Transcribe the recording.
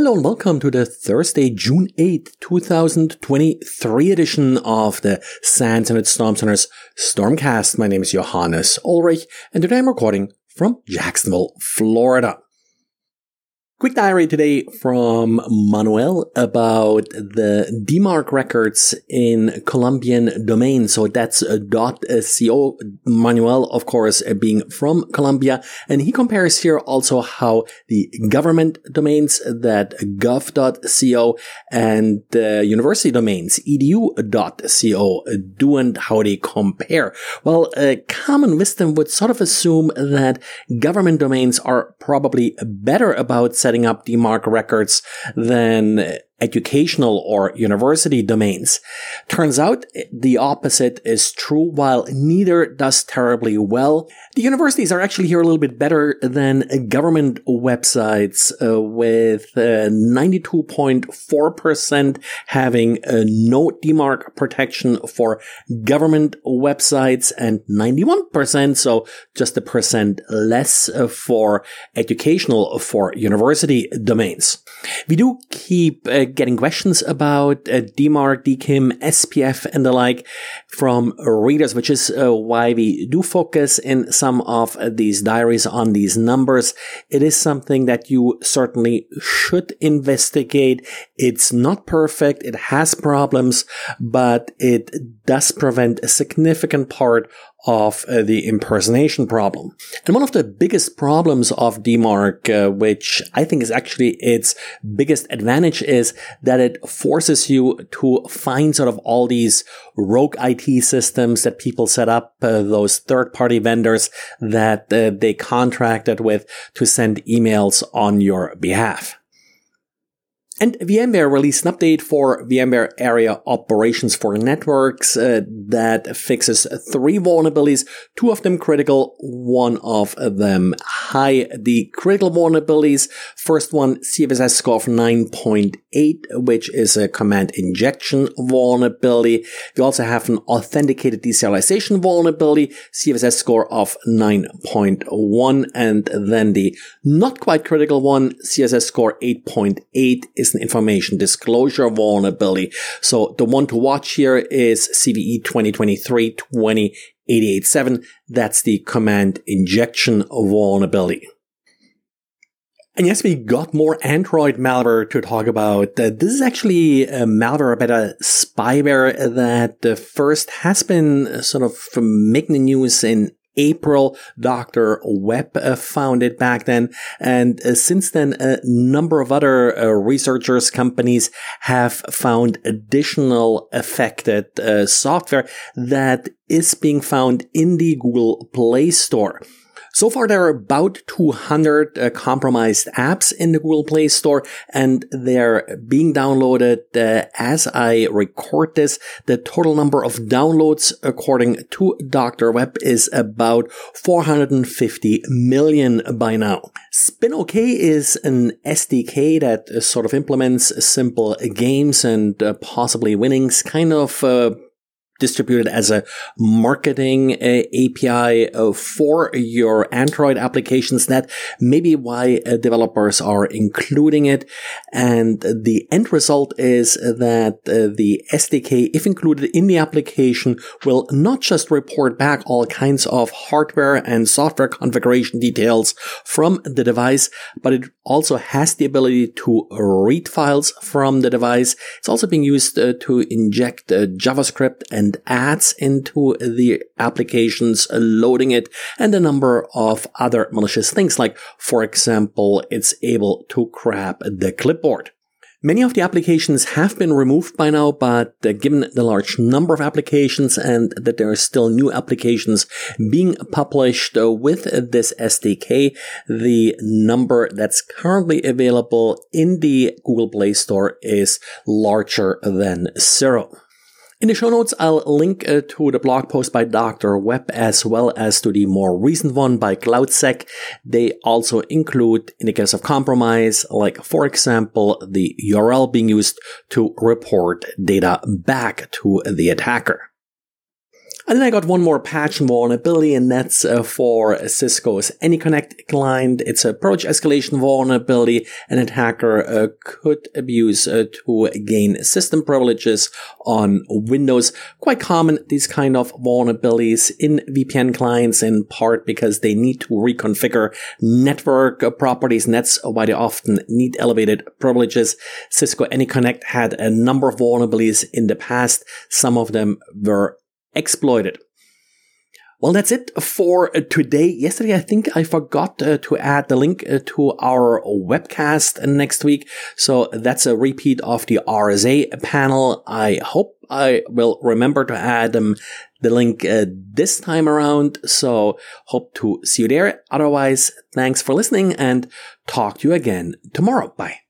Hello and welcome to the Thursday, June 8th, 2023 edition of the SANS Internet Storm Center's Stormcast. My name is Johannes Ulrich and today I'm recording from Jacksonville, Florida. Quick diary today from Manuel about the DMARC records in Colombian domain. So that's uh, a uh, .co. Manuel, of course, uh, being from Colombia. And he compares here also how the government domains that gov.co and the university domains edu.co do and how they compare. Well, common wisdom would sort of assume that government domains are probably better about setting up DMARC records than educational or university domains. Turns out the opposite is true, while neither does terribly well. The universities are actually here a little bit better than government websites, uh, with uh, 92.4% having uh, no DMARC protection for government websites and 91%, so just a percent less for educational for university domains. We do keep uh, getting questions about uh, DMARC, DKIM, SPF, and the like from readers, which is uh, why we do focus in some of these diaries on these numbers. It is something that you certainly should investigate. It's not perfect. It has problems, but it does prevent a significant part of uh, the impersonation problem. And one of the biggest problems of DMARC, uh, which I think is actually its biggest advantage is that it forces you to find sort of all these rogue IT systems that people set up, uh, those third party vendors that uh, they contracted with to send emails on your behalf. And VMware released an update for VMware Aria Operations for Networks uh, that fixes three vulnerabilities, two of them critical, one of them high. The critical vulnerabilities, first one, CVSS score of 9.8, which is a command injection vulnerability. We also have an authenticated deserialization vulnerability, CVSS score of 9.1, and then the not quite critical one, CSS score 8.8 is an information disclosure vulnerability. So the one to watch here is CVE 2023 20887. That's the command injection vulnerability. And yes, we got more Android malware to talk about. Uh, this is actually a malware a spyware that uh, first has been sort of making the news in April. Dr. Web uh, found it back then. And uh, since then, a number of other uh, researchers, companies have found additional affected uh, software that is being found in the Google Play Store. So far, there are about 200 uh, compromised apps in the Google Play Store, and they're being downloaded uh, as I record this. The total number of downloads, according to Dr. Web, is about 450 million by now. SpinOK is an SDK that sort of implements simple games and uh, possibly winnings, kind of uh, distributed as a marketing uh, API uh, for your Android applications. That may be why uh, developers are including it. And the end result is that uh, the SDK, if included in the application, will not just report back all kinds of hardware and software configuration details from the device, but it also has the ability to read files from the device. It's also being used uh, to inject uh, JavaScript and and ads into the applications, loading it, and a number of other malicious things like, for example, it's able to grab the clipboard. Many of the applications have been removed by now, but uh, given the large number of applications and that there are still new applications being published uh, with this SDK, the number that's currently available in the Google Play Store is larger than zero. In the show notes, I'll link uh, to the blog post by Dr. Web as well as to the more recent one by CloudSEK. They also include indicators of compromise, like, for example, the URL being used to report data back to the attacker. And then I got one more patch vulnerability, and that's uh, for Cisco's AnyConnect client. It's a approach escalation vulnerability. An attacker uh, could abuse uh, to gain system privileges on Windows. Quite common, these kind of vulnerabilities in VPN clients, in part because they need to reconfigure network properties, that's why they often need elevated privileges. Cisco AnyConnect had a number of vulnerabilities in the past. Some of them were exploited. Well, that's it for today. Yesterday, I think I forgot uh, to add the link uh, to our webcast next week. So that's a repeat of the RSA panel. I hope I will remember to add um, the link uh, this time around. So hope to see you there. Otherwise, thanks for listening and talk to you again tomorrow. Bye.